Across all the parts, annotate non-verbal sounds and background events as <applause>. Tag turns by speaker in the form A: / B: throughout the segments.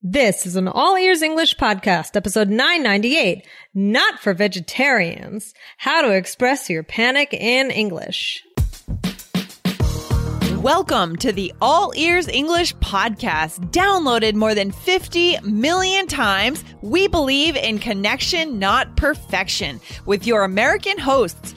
A: This is an All Ears English podcast, episode 998, not for vegetarians. How to express your panic in English.
B: Welcome to the All Ears English podcast, downloaded more than 50 million times. We believe in connection, not perfection, with your American hosts,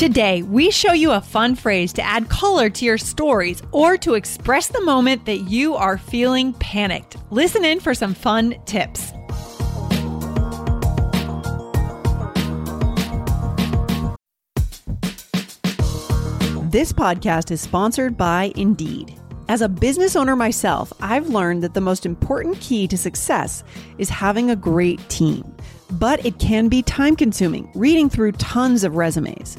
B: Today, we show you a fun phrase to add color to your stories or to express the moment that you are feeling panicked. Listen in for some fun tips. This podcast is sponsored by Indeed. As a business owner myself, I've learned that the most important key to success is having a great team. But it can be time consuming reading through tons of resumes.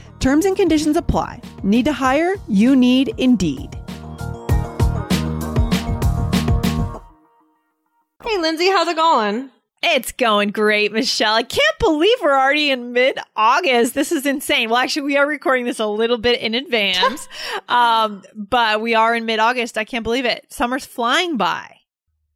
B: Terms and conditions apply. Need to hire? You need Indeed.
A: Hey, Lindsay, how's it going?
B: It's going great, Michelle. I can't believe we're already in mid August. This is insane. Well, actually, we are recording this a little bit in advance, <laughs> um, but we are in mid August. I can't believe it. Summer's flying by.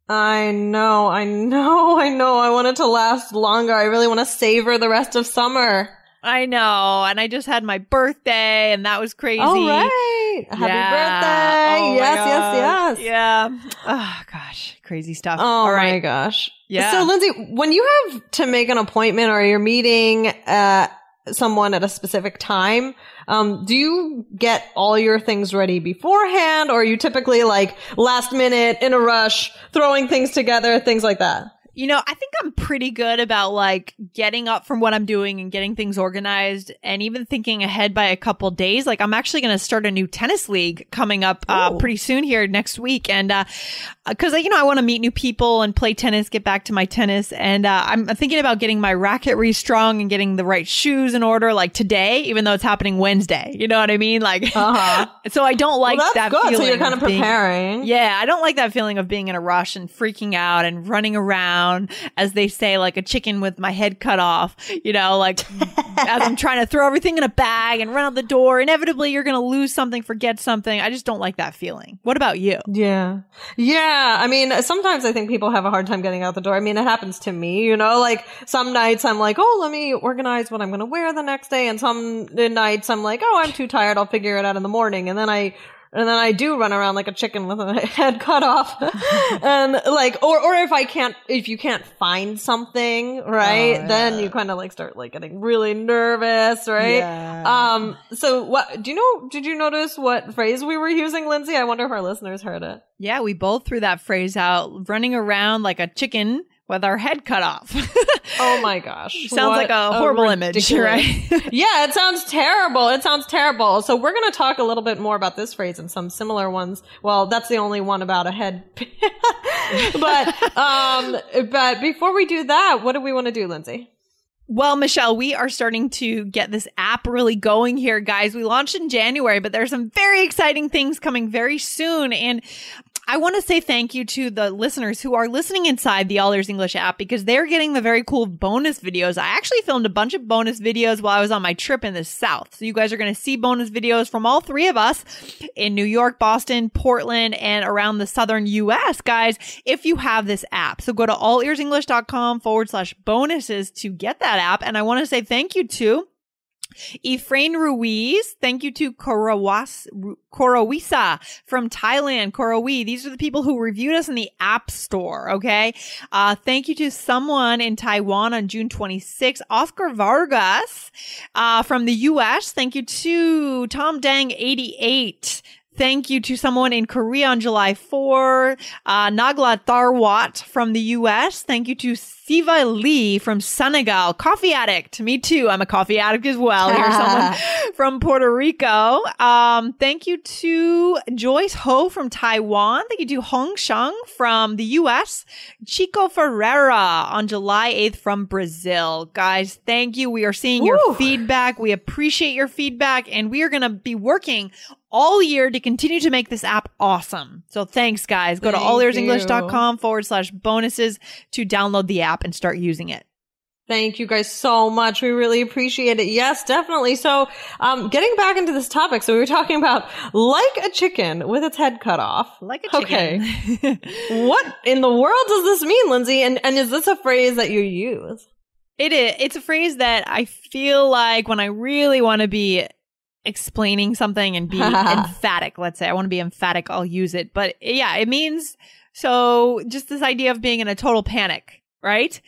A: I know, I know, I know. I want it to last longer. I really want to savor the rest of summer.
B: I know. And I just had my birthday, and that was crazy.
A: All right. Happy
B: Yeah.
A: birthday.
B: Oh
A: yes, yes, yes.
B: Yeah. Oh, gosh. Crazy stuff.
A: Oh
B: All
A: my gosh.
B: Yeah.
A: So Lindsay, when you have to make an appointment or you're meeting uh someone at a specific time, um, do you get all your things ready beforehand or are you typically like last minute in a rush, throwing things together, things like that?
B: You know, I think I'm pretty good about like getting up from what I'm doing and getting things organized and even thinking ahead by a couple days. Like I'm actually going to start a new tennis league coming up uh, pretty soon here next week. And, uh, cause you know, I want to meet new people and play tennis, get back to my tennis. And, uh, I'm thinking about getting my racket restrung and getting the right shoes in order like today, even though it's happening Wednesday. You know what I mean? Like,
A: Uh-huh. <laughs>
B: so I don't like
A: well,
B: that
A: good. So
B: feeling
A: you're kind of
B: being-
A: preparing.
B: yeah, I don't like that feeling of being in a rush and freaking out and running around, as they say, like a chicken with my head cut off, you know, like as I'm <laughs> trying to throw everything in a bag and run out the door. Inevitably, you're going to lose something, forget something. I just don't like that feeling. What about you?
A: Yeah. Yeah. I mean, sometimes I think people have a hard time getting out the door. I mean, it happens to me, you know, like some nights I'm like, oh, let me organize what I'm going to wear the next day. And some nights I'm like, oh, I'm too tired. I'll figure it out in the morning. And then I, and then I do run around like a chicken with a <laughs> head cut off. <laughs> and like, or, or if I can't, if you can't find something, right?
B: Oh,
A: Then you kind of like start like getting really nervous, right?
B: Yeah.
A: Um, so what, do you know, did you notice what phrase we were using, Lindsay? I wonder if our listeners heard it.
B: Yeah, we both threw that phrase out, running around like a chicken with our head cut off. <laughs>
A: Oh my gosh. <laughs>
B: Sounds
A: What
B: like a horrible image,
A: ridiculous-
B: right? <laughs>
A: yeah, it sounds terrible. It sounds terrible. So we're going to talk a little bit more about this phrase and some similar ones. Well, that's the only one about a head. but, um, but before we do that, what do we want to do, Lindsay?
B: Well, Michelle, we are starting to get this app really going here, guys. We launched in January, but there's some very exciting things coming very soon. And I want to say thank you to the listeners who are listening inside the All Ears English app because they're getting the very cool bonus videos. I actually filmed a bunch of bonus videos while I was on my trip in the South. So you guys are going to see bonus videos from all three of us in New York, Boston, Portland, and around the Southern US, guys, if you have this app. So go to allearsenglish.com forward slash bonuses to get that app. And I want to say thank you to Efrain Ruiz, thank you to Korowas, from Thailand, Korowi. These are the people who reviewed us in the App Store, okay? Uh, thank you to someone in Taiwan on June 26, Oscar Vargas, uh, from the US. Thank you to Tom Dang 88. Thank you to someone in Korea on July 4, uh, Nagla Tharwat from the US. Thank you to Siva Lee from Senegal, coffee addict. Me too. I'm a coffee addict as well. Here's <laughs> someone from Puerto Rico. Um, thank you to Joyce Ho from Taiwan. Thank you to Hong Shang from the US. Chico Ferreira on July 8th from Brazil. Guys, thank you. We are seeing your feedback. We appreciate your feedback and we are going to be working all year to continue to make this app awesome. So thanks guys. Go Thank to allearsenglish.com forward slash bonuses to download the app and start using it.
A: Thank you guys so much. We really appreciate it. Yes, definitely. So, um, getting back into this topic. So we were talking about like a chicken with its head cut off.
B: Like a chicken.
A: Okay. <laughs> what in the world does this mean, Lindsay? And, and is this a phrase that you use?
B: It is. It's a phrase that I feel like when I really want to be explaining something and be <laughs> emphatic, let's say I want to be emphatic, I'll use it. But yeah, it means so just this idea of being in a total panic, right?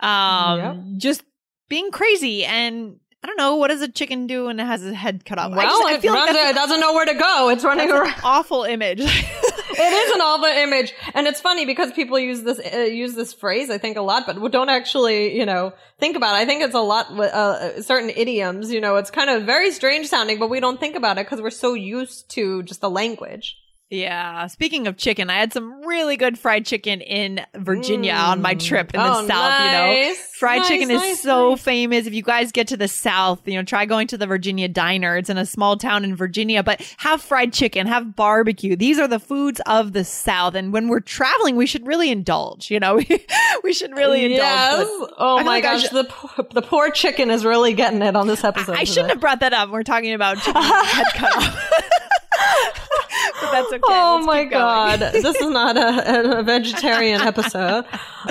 B: Um, yep. just being crazy and I don't know what does a chicken do when it has its head cut off.
A: Well, I, just, I feel like it doesn't know where to go. It's running around.
B: awful image. <laughs> it
A: is an awful image, and it's funny because people use this uh, use this phrase I think a lot, but don't actually you know think about it. I think it's a lot uh, certain idioms. You know, it's kind of very strange sounding, but we don't think about it because we're so used to just the language.
B: Yeah. Speaking of chicken, I had some really good fried chicken in Virginia mm. on my trip in the oh, South, nice. you know. Fried nice, chicken nice, is so famous. If you guys get to the South, you know, try going to the Virginia Diner. It's in a small town in Virginia, but have fried chicken, have barbecue. These are the foods of the South. And when we're traveling, we should really indulge, you know, <laughs> we should really indulge. Yes.
A: Oh my gosh. Should, the, poor, the poor chicken is really getting it on this episode.
B: I, I shouldn't have brought that up. We're talking about chicken head cut off. <laughs> but that's okay.
A: Oh Let's my god, this is not a, a vegetarian <laughs> episode.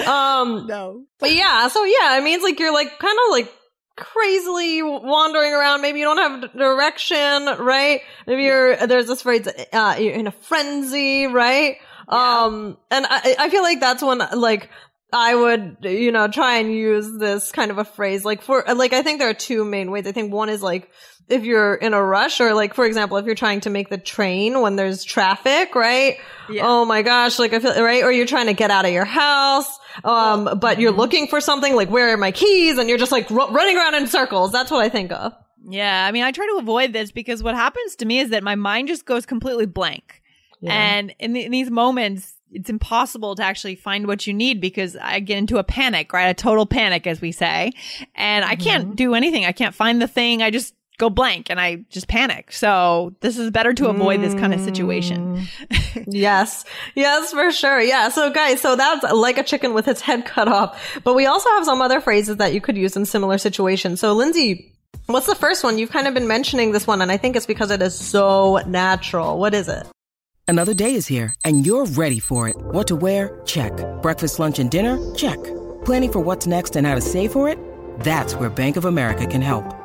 A: Um,
B: no,
A: but yeah. So yeah, it means like you're like kind of like crazily wandering around. Maybe you don't have direction, right? Maybe you're there's this phrase, uh, you're in a frenzy, right? Yeah. Um, and I, I feel like that's when like I would, you know, try and use this kind of a phrase. Like for, like, I think there are two main ways. I think one is like, if you're in a rush or like, for example, if you're trying to make the train when there's traffic, right? Yeah. Oh my gosh, like I feel, right? Or you're trying to get out of your house. Um, but you're mm-hmm. looking for something like, where are my keys? And you're just like r- running around in circles. That's what I think of.
B: Yeah. I mean, I try to avoid this because what happens to me is that my mind just goes completely blank. Yeah. And in, the, in these moments, it's impossible to actually find what you need because I get into a panic, right? A total panic, as we say. And I can't mm-hmm. do anything. I can't find the thing. I just go blank and I just panic. So this is better to avoid this kind of situation.
A: Mm. <laughs> yes. Yes, for sure. Yeah. So guys, so that's like a chicken with its head cut off. But we also have some other phrases that you could use in similar situations. So Lindsay, what's the first one? You've kind of been mentioning this one and I think it's because it is so natural. What is it?
C: Another day is here and you're ready for it. What to wear? Check. Breakfast, lunch, and dinner? Check. Planning for what's next and how to save for it? That's where Bank of America can help.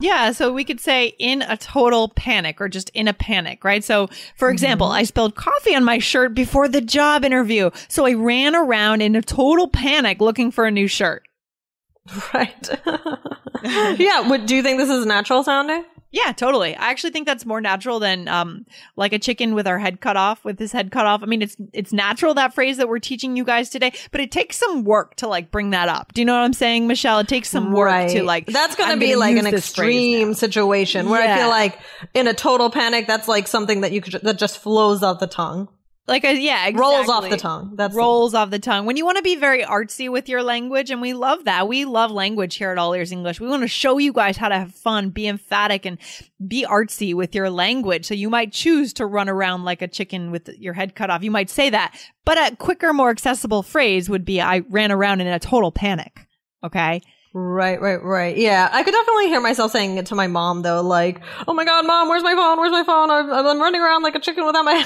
B: Yeah, so we could say in a total panic or just in a panic, right? So, for example, mm-hmm. I spilled coffee on my shirt before the job interview. So I ran around in a total panic looking for a new shirt. <laughs>
A: Right. <laughs> yeah. Would, do you think this is natural sounding?
B: Yeah, totally. I actually think that's more natural than um like a chicken with our head cut off with his head cut off. I mean, it's it's natural that phrase that we're teaching you guys today, but it takes some work to like bring that up. Do you know what I'm saying, Michelle? It takes some work
A: Right.
B: to like
A: That's going to be like an extreme situation where I feel like in a total panic, that's like something that you could, that just flows out the tongue.
B: Like a, yeah,
A: Rolls off the tongue. That's the-
B: rolls off the tongue. When you want to be very artsy with your language, and we love that. We love language here at All Ears English. We want to show you guys how to have fun, be emphatic, and be artsy with your language. So you might choose to run around like a chicken with your head cut off. You might say that, but a quicker, more accessible phrase would be, "I ran around in a total panic." Okay.
A: Right, right, right. Yeah, I could definitely hear myself saying it to my mom though, like, "Oh my god, mom, where's my phone? Where's my phone? I'm, I'm running around like a chicken without my." <laughs>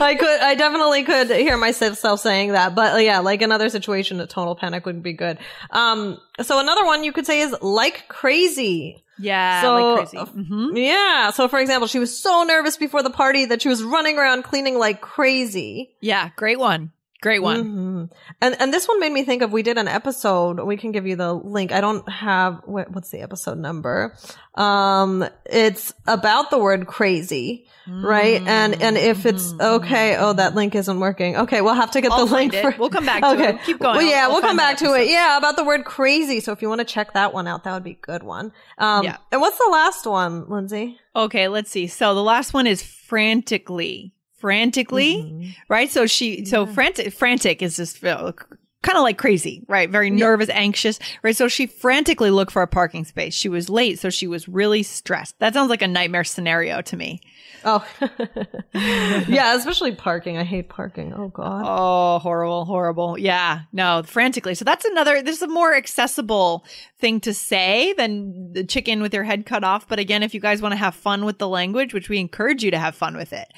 A: I could, I definitely could hear myself saying that, but uh, yeah, like another situation, a total panic wouldn't be good. Um, so another one you could say is like crazy.
B: Yeah.
A: So,
B: like crazy.
A: uh,
B: Mhm.
A: Yeah. So for example, she was so nervous before the party that she was running around cleaning like crazy.
B: Yeah. Great one. Great one.
A: Mhm. And and this one made me think of we did an episode. We can give you the link. I don't have what, what's the episode number. Um, it's about the word crazy, right? And and if it's okay, oh that link isn't working. Okay, we'll have to get
B: Mm-hmm. I'll
A: the link. For,
B: We'll come back to
A: okay.
B: it. Keep going.
A: Well, yeah,
B: I'll
A: we'll come back to it. Yeah, about the word crazy. So if you want to check that one out, that would be a good one. Um,
B: Yeah.
A: and what's the last one, Lindsay?
B: Okay, let's see. So the last one is frantically. Frantically,
A: Mm-hmm.
B: right? So she, so frantic, frantic is just uh, kind of like crazy, right? Very nervous, anxious, right? So she frantically looked for a parking space. She was late, so she was really stressed. That sounds like a nightmare scenario to me.
A: Oh, <laughs> yeah, especially parking. I hate parking. Oh God.
B: Oh, horrible, horrible. Yeah, no, frantically. So that's another, this is a more accessible thing to say than the chicken with your head cut off. But again, if you guys want to have fun with the language, which we encourage you to have fun with it,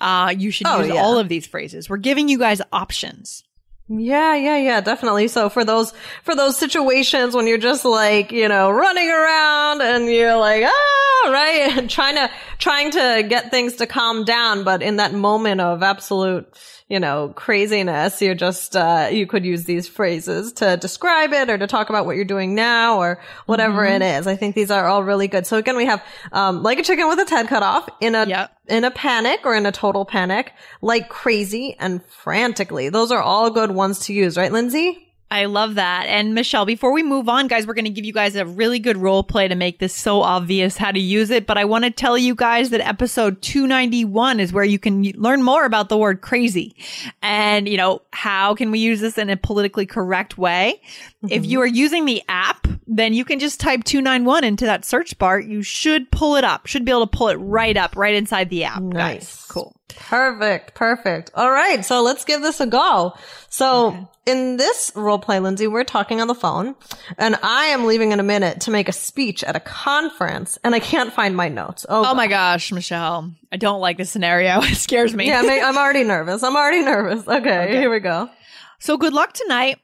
B: uh, you should
A: Oh,
B: use
A: yeah.
B: all of these phrases. We're giving you guys options.
A: Yeah, yeah, yeah, definitely. So for those, for those situations when you're just like, you know, running around and you're like, ah, right, and <laughs> trying to, trying to get things to calm down, but in that moment of absolute, you know, craziness, you're just, uh, you could use these phrases to describe it or to talk about what you're doing now or whatever it is. I think these are all really good. So again, we have, um, like a chicken with its head cut off in a,
B: Yep.
A: in a panic or in a total panic, like crazy and frantically. Those are all good ones to use, right, Lindsay?
B: I love that. And Michelle, before we move on, guys, we're going to give you guys a really good role play to make this so obvious how to use it. But I want to tell you guys that episode 291 is where you can learn more about the word crazy and, you know, how can we use this in a politically correct way? If mm-hmm. you are using the app, then you can just type 291 into that search bar. You should pull it up, should be able to pull it right up, right inside the app. guys.
A: Nice.
B: Cool.
A: Perfect. Perfect. All right. So let's give this a go. So in this role play, Lindsay, we're talking on the phone and I am leaving in a minute to make a speech at a conference and I can't find my notes. Oh,
B: Oh my gosh, Michelle. I don't like this scenario. <laughs> It scares me.
A: yeah. I'm already <laughs> nervous. I'm already nervous. Okay, Here we go.
B: So good luck tonight.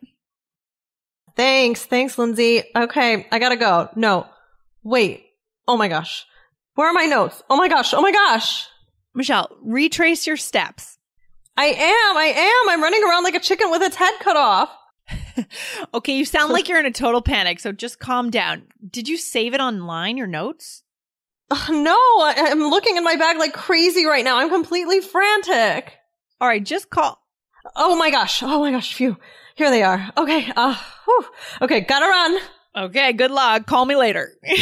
A: Thanks. Thanks, Lindsay. Okay. I gotta go. No. Wait. Oh my gosh. Where are my notes? Oh my gosh. Oh my gosh.
B: Michelle, retrace your steps.
A: I am. I am. I'm running around like a chicken with its head cut off. <laughs>
B: Okay, you sound like you're in a total panic, so just calm down. Did you save it online, your notes?
A: Ugh, no, I, I'm looking in my bag like crazy right now. I'm completely frantic.
B: All right, just call.
A: Oh my gosh. Oh my gosh. Phew. Here they are. Okay. Uh, whew. Okay. Gotta run.
B: Okay, good luck. Call me later. <laughs>
A: okay.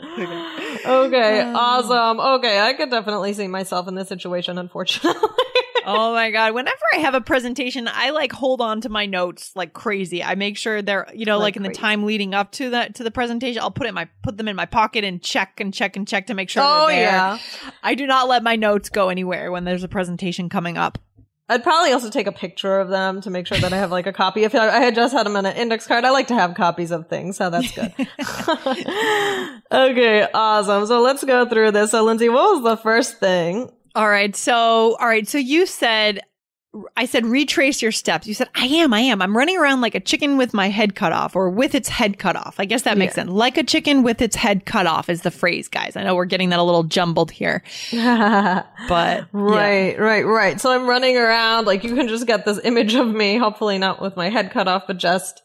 A: <laughs> Awesome. Okay. I could definitely see myself in this situation, unfortunately. <laughs>
B: oh my god, whenever I have a presentation, I like hold on to my notes like crazy. I make sure they're, you know, like,
A: Like
B: in the time leading up to that to the presentation, I'll put it in my put them in my pocket and check and check and check to make sure
A: oh,
B: they're there.
A: yeah.
B: I do not let my notes go anywhere when there's a presentation coming up.
A: I'd probably also take a picture of them to make sure that I have like a copy. If I, had just had them on an index card, I like to have copies of things, so that's good. <laughs> okay, awesome. So let's go through this. So, Lindsay, what was the first thing?
B: All right. So, all right. So you said, I said, retrace your steps. You said, I am, I am. I'm running around like a chicken with my head cut off or with its head cut off. I guess that makes
A: Yeah.
B: sense. Like a chicken with its head cut off is the phrase, guys. I know we're getting that a little jumbled here, <laughs> but
A: Right, right, right. So I'm running around, like you can just get this image of me, hopefully not with my head cut off, but just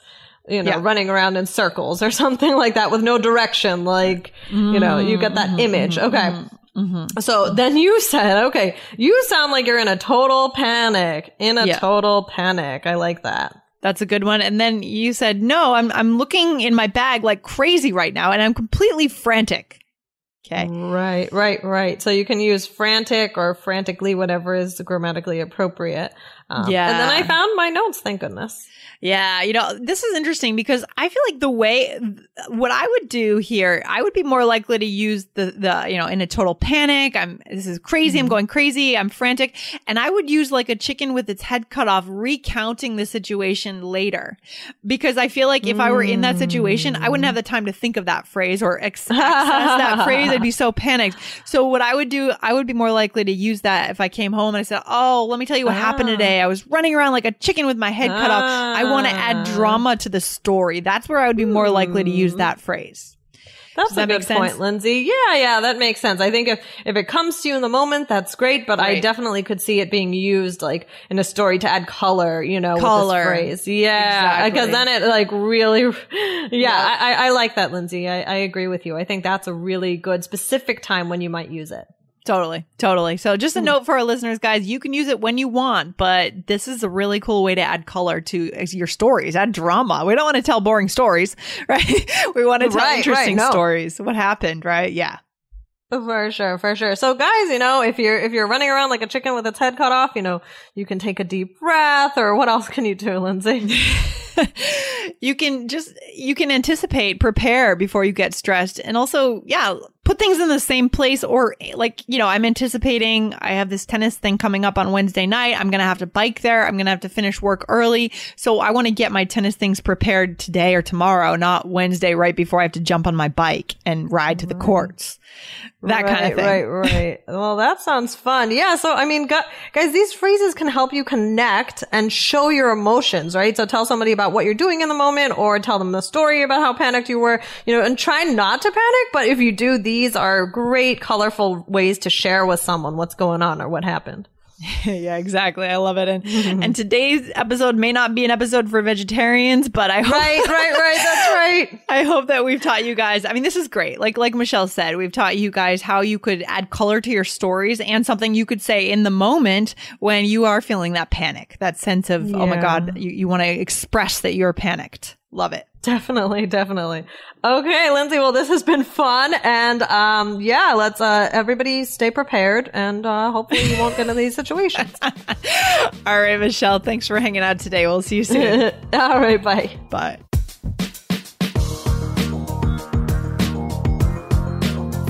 A: you know,
B: Yeah.
A: running around in circles or <laughs> something like that with no direction. Like, you know, you get
B: Mm-hmm,
A: that image. Okay. Mm-hmm. So then you said, okay, you sound like you're in a total panic, in a
B: Yeah.
A: total panic. I like that.
B: That's a good one. And then you said, no, I'm, I'm looking in my bag like crazy right now and I'm completely frantic. Okay.
A: Right, right, right. So you can use frantic or frantically, whatever is grammatically appropriate. Um,
B: Yeah.
A: And then I found my notes, thank goodness.
B: Yeah, you know, this is interesting because I feel like the way what I would do here, I would be more likely to use the the you know, in a total panic, I'm this is crazy, I'm going crazy, I'm frantic, and I would use like a chicken with its head cut off recounting the situation later. Because I feel like if I were in that situation, I wouldn't have the time to think of that phrase or ex- <laughs> access that phrase, I'd be so panicked. So what I would do, I would be more likely to use that if I came home and I said, "Oh, let me tell you what happened
A: Ah.
B: today. I was running around like a chicken with my head cut off. I want to add
A: Ah.
B: drama to the story. That's where I would be more likely to
A: Hmm.
B: use that phrase.
A: That's a
B: that make
A: good
B: sense?
A: point, Lindsay. Yeah, yeah, that makes sense. I think if, if it comes to you in the moment, that's great, but I definitely could see it being used like in a story to add color, you know,
B: Color.
A: with this phrase. Yeah.
B: Exactly.
A: Because then it like really, <laughs> yeah, I, I, I like that, Lindsay. I, I agree with you. I think that's a really good specific time when you might use it.
B: Totally, totally. So just
A: Hmm.
B: a note for our listeners, guys, you can use it when you want, but this is a really cool way to add color to uh, your stories, add drama. We don't want to tell boring stories, <laughs> right? we want to tell
A: Right, right,
B: interesting
A: no.
B: stories. What happened, right? Yeah.
A: For sure, for sure. So guys, you know, if you're, if you're running around like a chicken with its head cut off, you know, you can take a deep breath or what else can you do, Lindsay? <laughs> <laughs>
B: you can just you can anticipate prepare before you get stressed and also yeah put things in the same place or like you know i'm anticipating i have this tennis thing coming up on wednesday night i'm gonna have to bike there i'm gonna have to finish work early so i want to get my tennis things prepared today or tomorrow not wednesday right before i have to jump on my bike and ride to the courts that kind of thing
A: Right, right. <laughs> Well, that sounds fun. Yeah. So, I mean, guys, these phrases can help you connect and show your emotions, right? So tell somebody about what you're doing in the moment or tell them the story about how panicked you were, you know, and try not to panic. But if you do, these are great, colorful ways to share with someone what's going on or what happened. <laughs>
B: yeah, exactly. I love it. And mm-hmm. and today's episode may not be an episode for vegetarians, but I hope
A: Right, right, right. That's <laughs> right.
B: I hope that we've taught you guys. I mean, this is great. Like like Michelle said, we've taught you guys how you could add color to your stories and something you could say in the moment when you are feeling that panic, that sense of oh my god, you, you want to express that you're panicked. Love it.
A: Definitely, definitely. Okay, Lindsay. Well, this has been fun, and um, yeah, let's uh, everybody stay prepared, and uh, hopefully you won't get into these situations. <laughs>
B: All right, Michelle, thanks for hanging out today. We'll see you soon. <laughs>
A: All right, bye.
B: Bye.